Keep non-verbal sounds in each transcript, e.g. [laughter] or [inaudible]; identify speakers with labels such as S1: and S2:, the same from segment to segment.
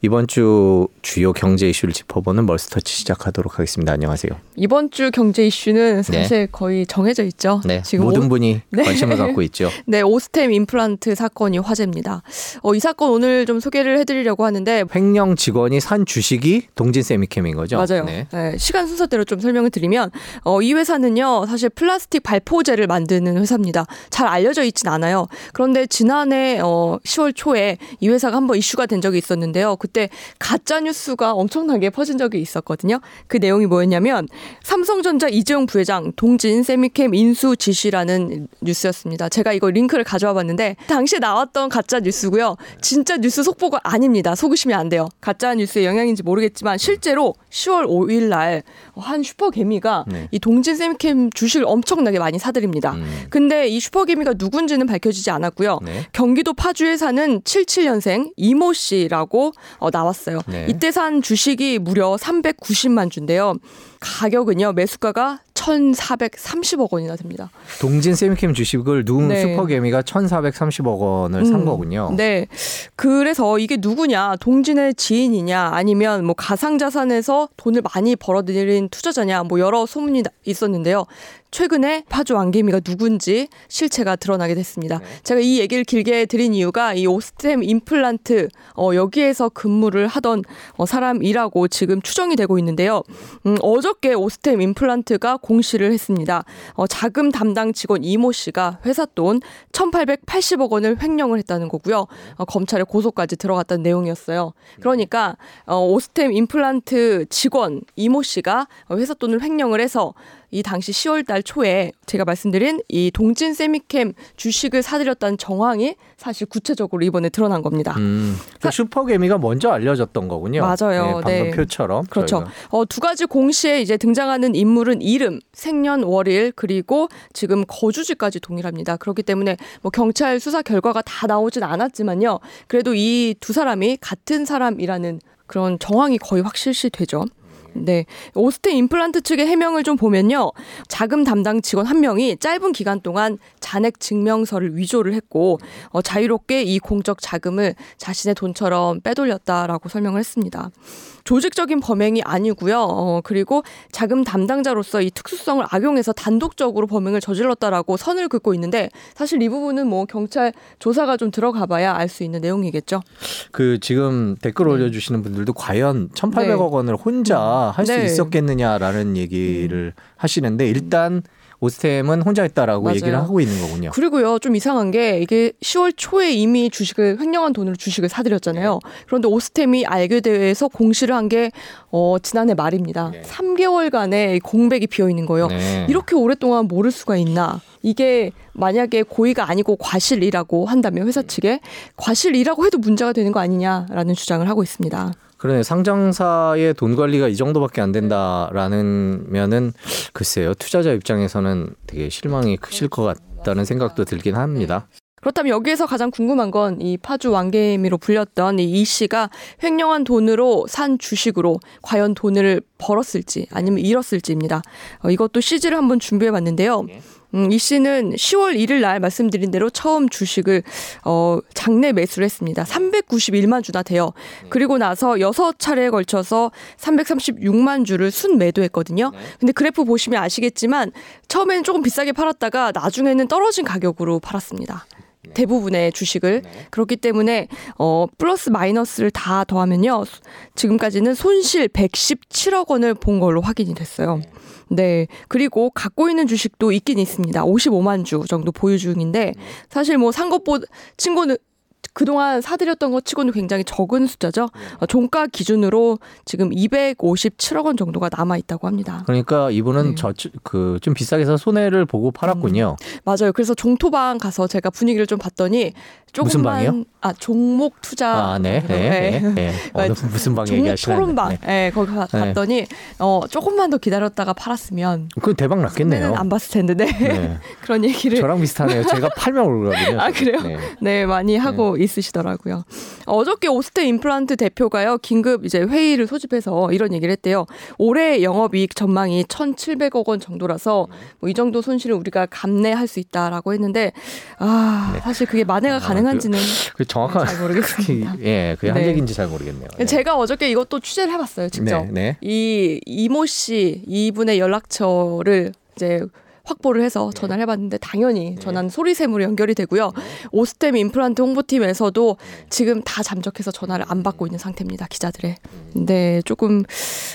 S1: 이번 주 주요 경제 이슈를 짚어보는 멀스터치 시작하도록 하겠습니다. 안녕하세요.
S2: 이번 주 경제 이슈는 사실 네. 거의 정해져 있죠.
S1: 네. 지금 모든 오... 분이 네. 관심을 갖고 있죠. [laughs]
S2: 네, 오스템 임플란트 사건이 화제입니다. 어, 이 사건 오늘 좀 소개를 해드리려고 하는데
S1: 횡령 직원이 산 주식이 동진 세미캠인 거죠.
S2: 맞아요. 네. 네. 시간 순서대로 좀 설명을 드리면 어, 이 회사는요 사실 플라스틱 발포제를 만드는 회사입니다. 잘 알려져 있진 않아요. 그런데 지난해 어, 10월 초에 이 회사가 한번 이슈가 된 적이 있었는데요. 그 그때 가짜 뉴스가 엄청나게 퍼진 적이 있었거든요. 그 내용이 뭐였냐면 삼성전자 이재용 부회장 동진쎄미켐 인수 지시라는 뉴스였습니다. 제가 이거 링크를 가져와 봤는데 당시에 나왔던 가짜 뉴스고요. 진짜 뉴스 속보가 아닙니다. 속으시면 안 돼요. 가짜 뉴스의 영향인지 모르겠지만 실제로 10월 5일 날 한 슈퍼개미가 네. 이 동진쎄미켐 주식을 엄청나게 많이 사들입니다. 음. 근데 이 슈퍼개미가 누군지는 밝혀지지 않았고요. 네. 경기도 파주에 사는 77년생 이모 씨라고 어, 나왔어요. 네. 이때 산 주식이 무려 390만 주인데요. 가격은요 매수가가 1,430억 원이나 됩니다.
S1: 동진 세미캠 주식을 누군 네. 슈퍼개미가 1,430억 원을 산 음, 거군요.
S2: 네. 그래서 이게 누구냐? 동진의 지인이냐? 아니면 뭐 가상자산에서 돈을 많이 벌어들인 투자자냐? 뭐 여러 소문이 있었는데요. 최근에 파주 왕개미가 누군지 실체가 드러나게 됐습니다. 네. 제가 이 얘기를 길게 드린 이유가 이 오스템 임플란트 어, 여기에서 근무를 하던 어, 사람이라고 지금 추정이 되고 있는데요. 음, 어저께 오스템 임플란트가 공시를 했습니다. 어, 자금 담당 직원 이모 씨가 회사 돈 1,880억 원을 횡령을 했다는 거고요. 어, 검찰에 고소까지 들어갔다는 내용이었어요. 그러니까 어, 오스템 임플란트 직원 이모 씨가 회사 돈을 횡령을 해서 이 당시 10월 달 초에 제가 말씀드린 이 동진 세미캠 주식을 사들였다는 정황이 사실 구체적으로 이번에 드러난 겁니다. 음,
S1: 그 슈퍼개미가 먼저 알려졌던 거군요.
S2: 맞아요.
S1: 네, 방금 네. 표처럼.
S2: 그렇죠. 어, 두 가지 공시에 이제 등장하는 인물은 이름, 생년 월일 그리고 지금 거주지까지 동일합니다. 그렇기 때문에 뭐 경찰 수사 결과가 다 나오진 않았지만요. 그래도 이 두 사람이 같은 사람이라는 그런 정황이 거의 확실시 되죠. 네. 오스테 임플란트 측의 해명을 좀 보면요. 자금 담당 직원 한 명이 짧은 기간 동안 잔액 증명서를 위조를 했고 어, 자유롭게 이 공적 자금을 자신의 돈처럼 빼돌렸다라고 설명을 했습니다. 조직적인 범행이 아니고요. 어, 그리고 자금 담당자로서 이 특수성을 악용해서 단독적으로 범행을 저질렀다라고 선을 긋고 있는데 사실 이 부분은 뭐 경찰 조사가 좀 들어가봐야 알 수 있는 내용이겠죠.
S1: 그 지금 댓글 네. 올려주시는 분들도 과연 1,800억 네. 원을 혼자 할수 네. 있었겠느냐라는 얘기를 음. 하시는데 일단 오스템은 혼자 했다라고 맞아요. 얘기를 하고 있는 거군요.
S2: 그리고요, 좀 이상한 게 이게 10월 초에 이미 주식을 횡령한 돈으로 주식을 사들였잖아요. 네. 그런데 오스템이 알게 돼서 공시를 한 게 어, 지난해 말입니다. 네. 3개월간의 공백이 비어 있는 거예요. 네. 이렇게 오랫동안 모를 수가 있나? 이게 만약에 고의가 아니고 과실이라고 한다면 회사 측에 과실이라고 해도 문제가 되는 거 아니냐라는 주장을 하고 있습니다.
S1: 그러네 상장사의 돈 관리가 이 정도밖에 안 된다라는 면은 글쎄요 투자자 입장에서는 되게 실망이 크실 것 같다는 생각도 들긴 합니다.
S2: 그렇다면 여기에서 가장 궁금한 건 이 파주 왕개미로 불렸던 이 이 씨가 횡령한 돈으로 산 주식으로 과연 돈을 벌었을지 아니면 잃었을지입니다. 어, 이것도 CG를 한번 준비해 봤는데요. 음, 이 씨는 10월 1일 날 말씀드린 대로 처음 주식을 어, 장내 매수를 했습니다. 391만 주나 돼요. 그리고 나서 6차례에 걸쳐서 336만 주를 순 매도했거든요. 근데 그래프 보시면 아시겠지만 처음에는 조금 비싸게 팔았다가 나중에는 떨어진 가격으로 팔았습니다. 대부분의 주식을 네. 그렇기 때문에 어 플러스 마이너스를 다 더하면요 지금까지는 손실 117억 원을 본 걸로 확인이 됐어요. 네. 네. 그리고 갖고 있는 주식도 있긴 있습니다. 55만 주 정도 보유 중인데 사실 뭐 산 것보다 친구는 그동안 사들였던 것 치고는 굉장히 적은 숫자죠. 네. 어, 종가 기준으로 지금 257억 원 정도가 남아 있다고 합니다.
S1: 그러니까 이분은 네. 저그 좀 비싸게 사 손해를 보고 팔았군요. 음,
S2: 맞아요. 그래서 종토방 가서 제가 분위기를 좀 봤더니 조금만? 아 종목 투자
S1: 아, 네. [laughs] 네. 네. 네. 어느 무슨 방 얘기하시나요?
S2: 토론방. 네. 네. 거기 가, 네. 봤더니 어 조금만 더 기다렸다가 팔았으면
S1: 그 대박 났겠네요.
S2: 안 봤을 텐데. 네. [laughs] 그런 얘기를
S1: 저랑 비슷하네요. 제가 팔면 [laughs] 오르거든요.
S2: 아 그래요? 네, 많이 하고 있 재밌으시더라고요. 어저께 오스테 임플란트 대표가요 긴급 이제 회의를 소집해서 이런 얘기를 했대요. 올해 영업이익 전망이 1,700억 원 정도라서 뭐 이 정도 손실을 우리가 감내할 수 있다라고 했는데 아 네. 사실 그게 만회가 아, 가능한지는
S1: 그, 그 정확한 잘 모르겠습니다. [laughs] 예, 그게 한 네. 얘기인지 잘 모르겠네요. 네.
S2: 제가 어저께 이것도 취재를 해봤어요 직접. 네, 네. 이 이모 씨 이분의 연락처를 이제 확보를 해서 네. 전화를 해봤는데 당연히 네. 전화는 소리샘으로 연결이 되고요. 네. 오스템 임플란트 홍보팀에서도 지금 다 잠적해서 전화를 안 받고 있는 상태입니다. 기자들의. 근데 조금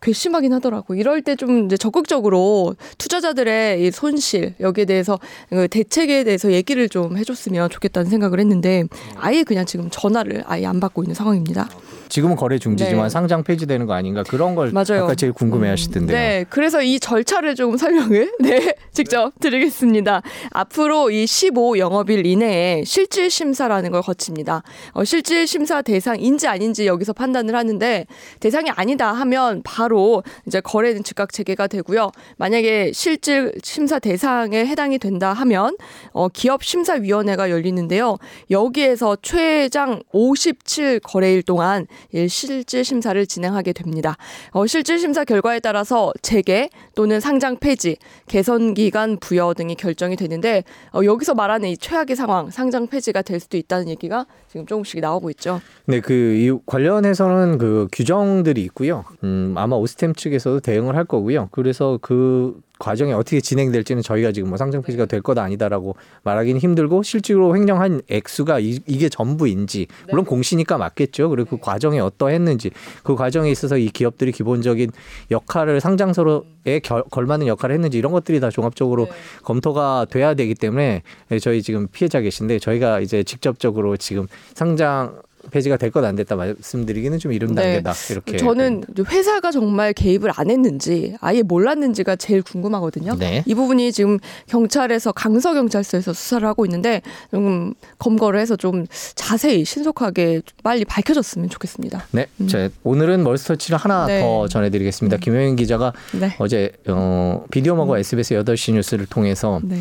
S2: 괘씸하긴 하더라고. 이럴 때 좀 이제 적극적으로 투자자들의 이 손실 여기에 대해서 그 대책에 대해서 얘기를 좀 해줬으면 좋겠다는 생각을 했는데 아예 그냥 지금 전화를 아예 안 받고 있는 상황입니다.
S1: 지금은 거래 중지지만 네. 상장 폐지되는 거 아닌가 그런 걸 맞아요. 아까 제일 궁금해하시던데요.
S2: 네, 그래서 이 절차를 좀 [laughs] 설명을 네 직접 드리겠습니다. 앞으로 이 15 영업일 이내에 실질 심사라는 걸 거칩니다. 어, 실질 심사 대상인지 아닌지 여기서 판단을 하는데 대상이 아니다 하면 바로 이제 거래는 즉각 재개가 되고요. 만약에 실질 심사 대상에 해당이 된다 하면 어, 기업 심사위원회가 열리는데요. 여기에서 최장 57 거래일 동안 실질 심사를 진행하게 됩니다. 어, 실질 심사 결과에 따라서 재개 또는 상장 폐지, 개선 기간 부여 등이 결정이 되는데 어, 여기서 말하는 이 최악의 상황, 상장 폐지가 될 수도 있다는 얘기가 지금 조금씩 나오고 있죠.
S1: 네, 그이 관련해서는 그 규정들이 있고요. 음, 아마 오스템 측에서도 대응을 할 거고요. 그래서 그 과정이 어떻게 진행될지는 저희가 지금 뭐 상장 폐지가 될 거다 아니다라고 말하기는 힘들고 실제로 횡령한 액수가 이, 게 전부인지 물론 네. 공시니까 맞겠죠. 그리고 그 과정이 어떠했는지 그 과정에 있어서 이 기업들이 기본적인 역할을 상장서로에 결, 걸맞는 역할을 했는지 이런 것들이 다 종합적으로 네. 검토가 돼야 되기 때문에 저희 지금 피해자 계신데 저희가 이제 직접적으로 지금 상장 폐지가 될것안 됐다 말씀드리기는 좀 이른 네. 단계다 이렇게
S2: 저는 회사가 정말 개입을 안 했는지 아예 몰랐는지가 제일 궁금하거든요. 네. 이 부분이 지금 경찰에서 강서 경찰서에서 수사를 하고 있는데 좀 검거를 해서 좀 자세히 신속하게 빨리 밝혀졌으면 좋겠습니다.
S1: 네, 음. 자, 오늘은 멀스터치를 하나 네. 더 전해드리겠습니다. 음. 김효인 기자가 네. 어제 어, 비디오 먹어 음. SBS 8시 뉴스를 통해서 네.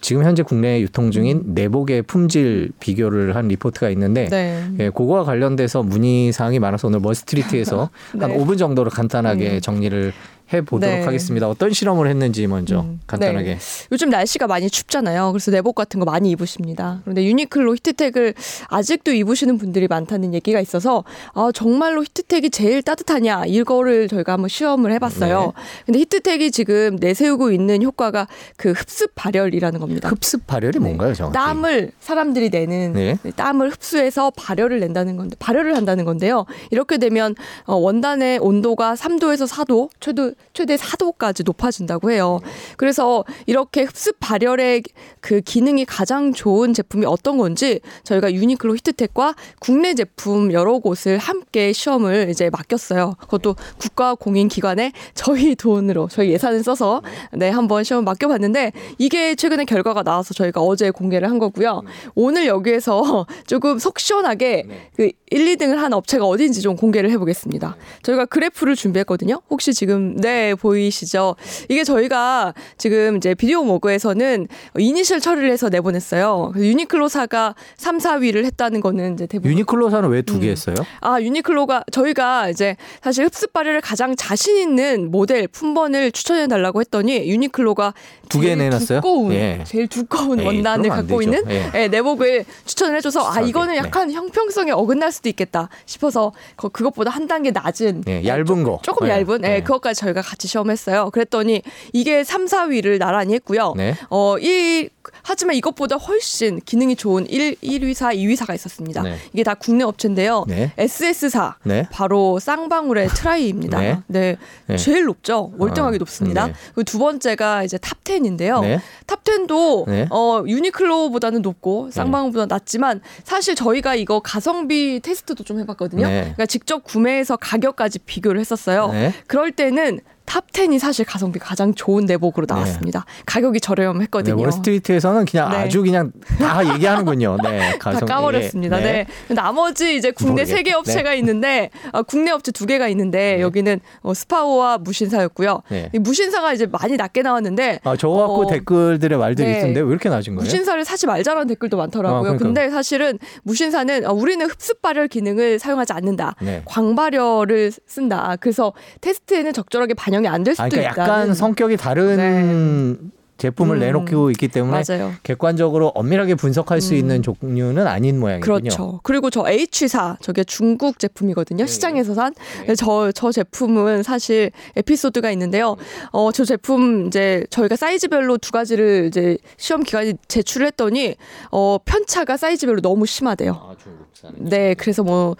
S1: 지금 현재 국내에 유통 중인 음. 내복의 품질 비교를 한 리포트가 있는데 네. 예, 그거와 관련돼서 문의 사항이 많아서 오늘 멀스트리트에서 [laughs] 네. 한 5분 정도로 간단하게 음. 정리를 해보도록 네. 하겠습니다. 어떤 실험을 했는지 먼저 음. 간단하게.
S2: 네. 요즘 날씨가 많이 춥잖아요. 그래서 내복 같은 거 많이 입으십니다. 그런데 유니클로 히트텍을 아직도 입으시는 분들이 많다는 얘기가 있어서 아, 정말로 히트텍이 제일 따뜻하냐 이거를 저희가 한번 시험을 해봤어요. 네. 근데 히트텍이 지금 내세우고 있는 효과가 그 흡습 발열이라는 겁니다.
S1: 흡습 발열이 네. 뭔가요, 정확히?
S2: 땀을 사람들이 내는 네. 땀을 흡수해서 발열을 낸다는 건데 발열을 한다는 건데요. 이렇게 되면 어, 원단의 온도가 3도에서 4도 최도 최대 4도까지 높아진다고 해요. 그래서 이렇게 흡습 발열의 그 기능이 가장 좋은 제품이 어떤 건지 저희가 유니클로 히트텍과 국내 제품 여러 곳을 함께 시험을 이제 맡겼어요. 그것도 국가 공인 기관에 저희 돈으로 저희 예산을 써서 네 한번 시험 맡겨봤는데 이게 최근에 결과가 나와서 저희가 어제 공개를 한 거고요. 오늘 여기에서 [laughs] 조금 속 시원하게 그 1, 2등을 한 업체가 어디인지 좀 공개를 해보겠습니다. 저희가 그래프를 준비했거든요. 혹시 지금 네, 보이시죠? 이게 저희가 지금 이제 비디오 모그에서는 이니셜 처리를 해서 내보냈어요. 유니클로사가 3, 4위를 했다는 거는 이제 대부분.
S1: 유니클로사는 왜 두개 음. 했어요?
S2: 아, 유니클로가 저희가 이제 사실 흡습 발열을 가장 자신 있는 모델 품번을 추천해 달라고 했더니 유니클로가
S1: 두 개 내놨어요?
S2: 두꺼운, 예. 제일 두꺼운 에이, 원단을 갖고 있는 예. 네, 내복을 추천을 해줘서 아, 이거는 네. 약간 네. 형평성에 어긋날 수도 있겠다 싶어서 그것보다 한 단계 낮은
S1: 예, 얇은 거
S2: 조금 네. 얇은 예, 그것까지 저희가 저희가 같이 시험했어요. 그랬더니 이게 3, 4위를 나란히 했고요. 네. 어, 1 하지만 이것보다 훨씬 기능이 좋은 1, 1위사, 2위사가 있었습니다. 네. 이게 다 국내 업체인데요. 네. SS사 네. 바로 쌍방울의 트라이입니다. 네. 네. 네. 제일 높죠. 월등하게 어. 높습니다. 네. 그리고 두 번째가 이제 탑10인데요. 탑10도 어, 유니클로보다는 높고 쌍방울보다 낮지만 사실 저희가 이거 가성비 테스트도 좀 해봤거든요. 그러니까 직접 구매해서 가격까지 비교를 했었어요. 그럴 때는 탑 10이 사실 가성비 가장 좋은 내복으로 나왔습니다. 가격이
S1: 네,
S2: 저렴했거든요.
S1: 월스트리트에서는 그냥
S2: 네.
S1: 아주 그냥 다 [laughs] 얘기하는군요. 네,
S2: 다
S1: 가성-
S2: 까버렸습니다. 네. 나머지 이제 국내
S1: 모르겠-
S2: 세개 업체가 있는데 어, 국내 업체 두 개가 있는데
S1: 네.
S2: 여기는 어, 스파오와 무신사였고요.
S1: 네.
S2: 이 무신사가 이제 많이 낮게 나왔는데
S1: 아, 저거 갖고
S2: 어,
S1: 댓글들의 말들이
S2: 네.
S1: 있던데 왜 이렇게 낮은 거예요?
S2: 무신사를 사지 말자라는 댓글도 많더라고요.
S1: 아, 그러니까요.
S2: 근데 사실은 무신사는 어, 우리는 흡습 발열 기능을 사용하지 않는다.
S1: 네.
S2: 광발열을 쓴다. 그래서 테스트에는 적절하게 반영 이 안 될 수도
S1: 아, 그러니까
S2: 있다.
S1: 약간 성격이 다른 제품을
S2: 음.
S1: 내놓고 있기 때문에
S2: 맞아요.
S1: 객관적으로 엄밀하게 분석할 수
S2: 음.
S1: 있는 종류는 아닌 모양이군요.
S2: 그렇죠. 그리고 저 H사 저게 중국 제품이거든요.
S1: 네.
S2: 시장에서 산. 저, 저 제품은 사실 에피소드가 있는데요. 어, 저 제품 이제 저희가 사이즈별로 두 가지를 이제 시험 기간에 제출을 했더니 어, 편차가 사이즈별로 너무 심하대요.
S1: 아, 중국산.
S2: 네, 그래서 뭐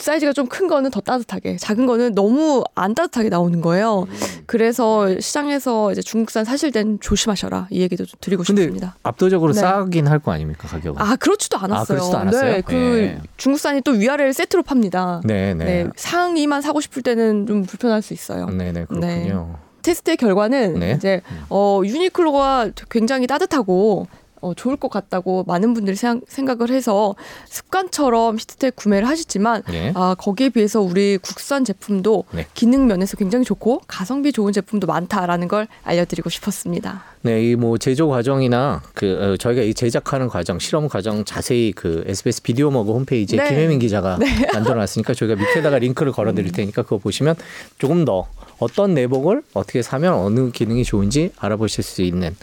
S2: 사이즈가 좀 큰 거는 더 따뜻하게, 작은 거는 너무 안 따뜻하게 나오는 거예요.
S1: 음.
S2: 그래서 시장에서 이제 중국산 사실 땐 조심하셔라 이 얘기도 좀 드리고 싶습니다.
S1: 압도적으로
S2: 네.
S1: 싸긴 할 거 아닙니까 가격은?
S2: 아 그렇지도 않았어요.
S1: 그렇지도 않았어요?
S2: 네, 그
S1: 네.
S2: 중국산이 또 위아래를 세트로 팝니다.
S1: 네,
S2: 네.
S1: 네.
S2: 상의만 사고 싶을 때는 좀 불편할 수 있어요.
S1: 네, 네, 그렇군요.
S2: 테스트의 결과는
S1: 네.
S2: 이제 어, 유니클로가 굉장히 따뜻하고 어, 좋을 것 같다고 많은 분들이 생- 생각 을 해서 습관처럼 히트텍 구매를 하시지만
S1: 네.
S2: 아, 거기에 비해서 우리 국산 제품도
S1: 네.
S2: 기능 면에서 굉장히 좋고 가성비 좋은 제품도 많다라는 걸 알려드리고 싶었습니다.
S1: 네, 이 뭐 제조 과정이나 그 어, 저희가 이 제작하는 과정, 실험 과정 자세히 그 SBS 비디오 머그 홈페이지에
S2: 네.
S1: 김혜민 기자가 [laughs] 만들어놨으니까 저희가 밑에다가 링크를 걸어드릴 테니까 그거 보시면 조금 더 어떤 내복을 어떻게 사면 어느 기능이 좋은지 알아보실 수 있는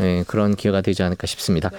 S1: 예, 그런 기회가 되지 않을까 싶습니다.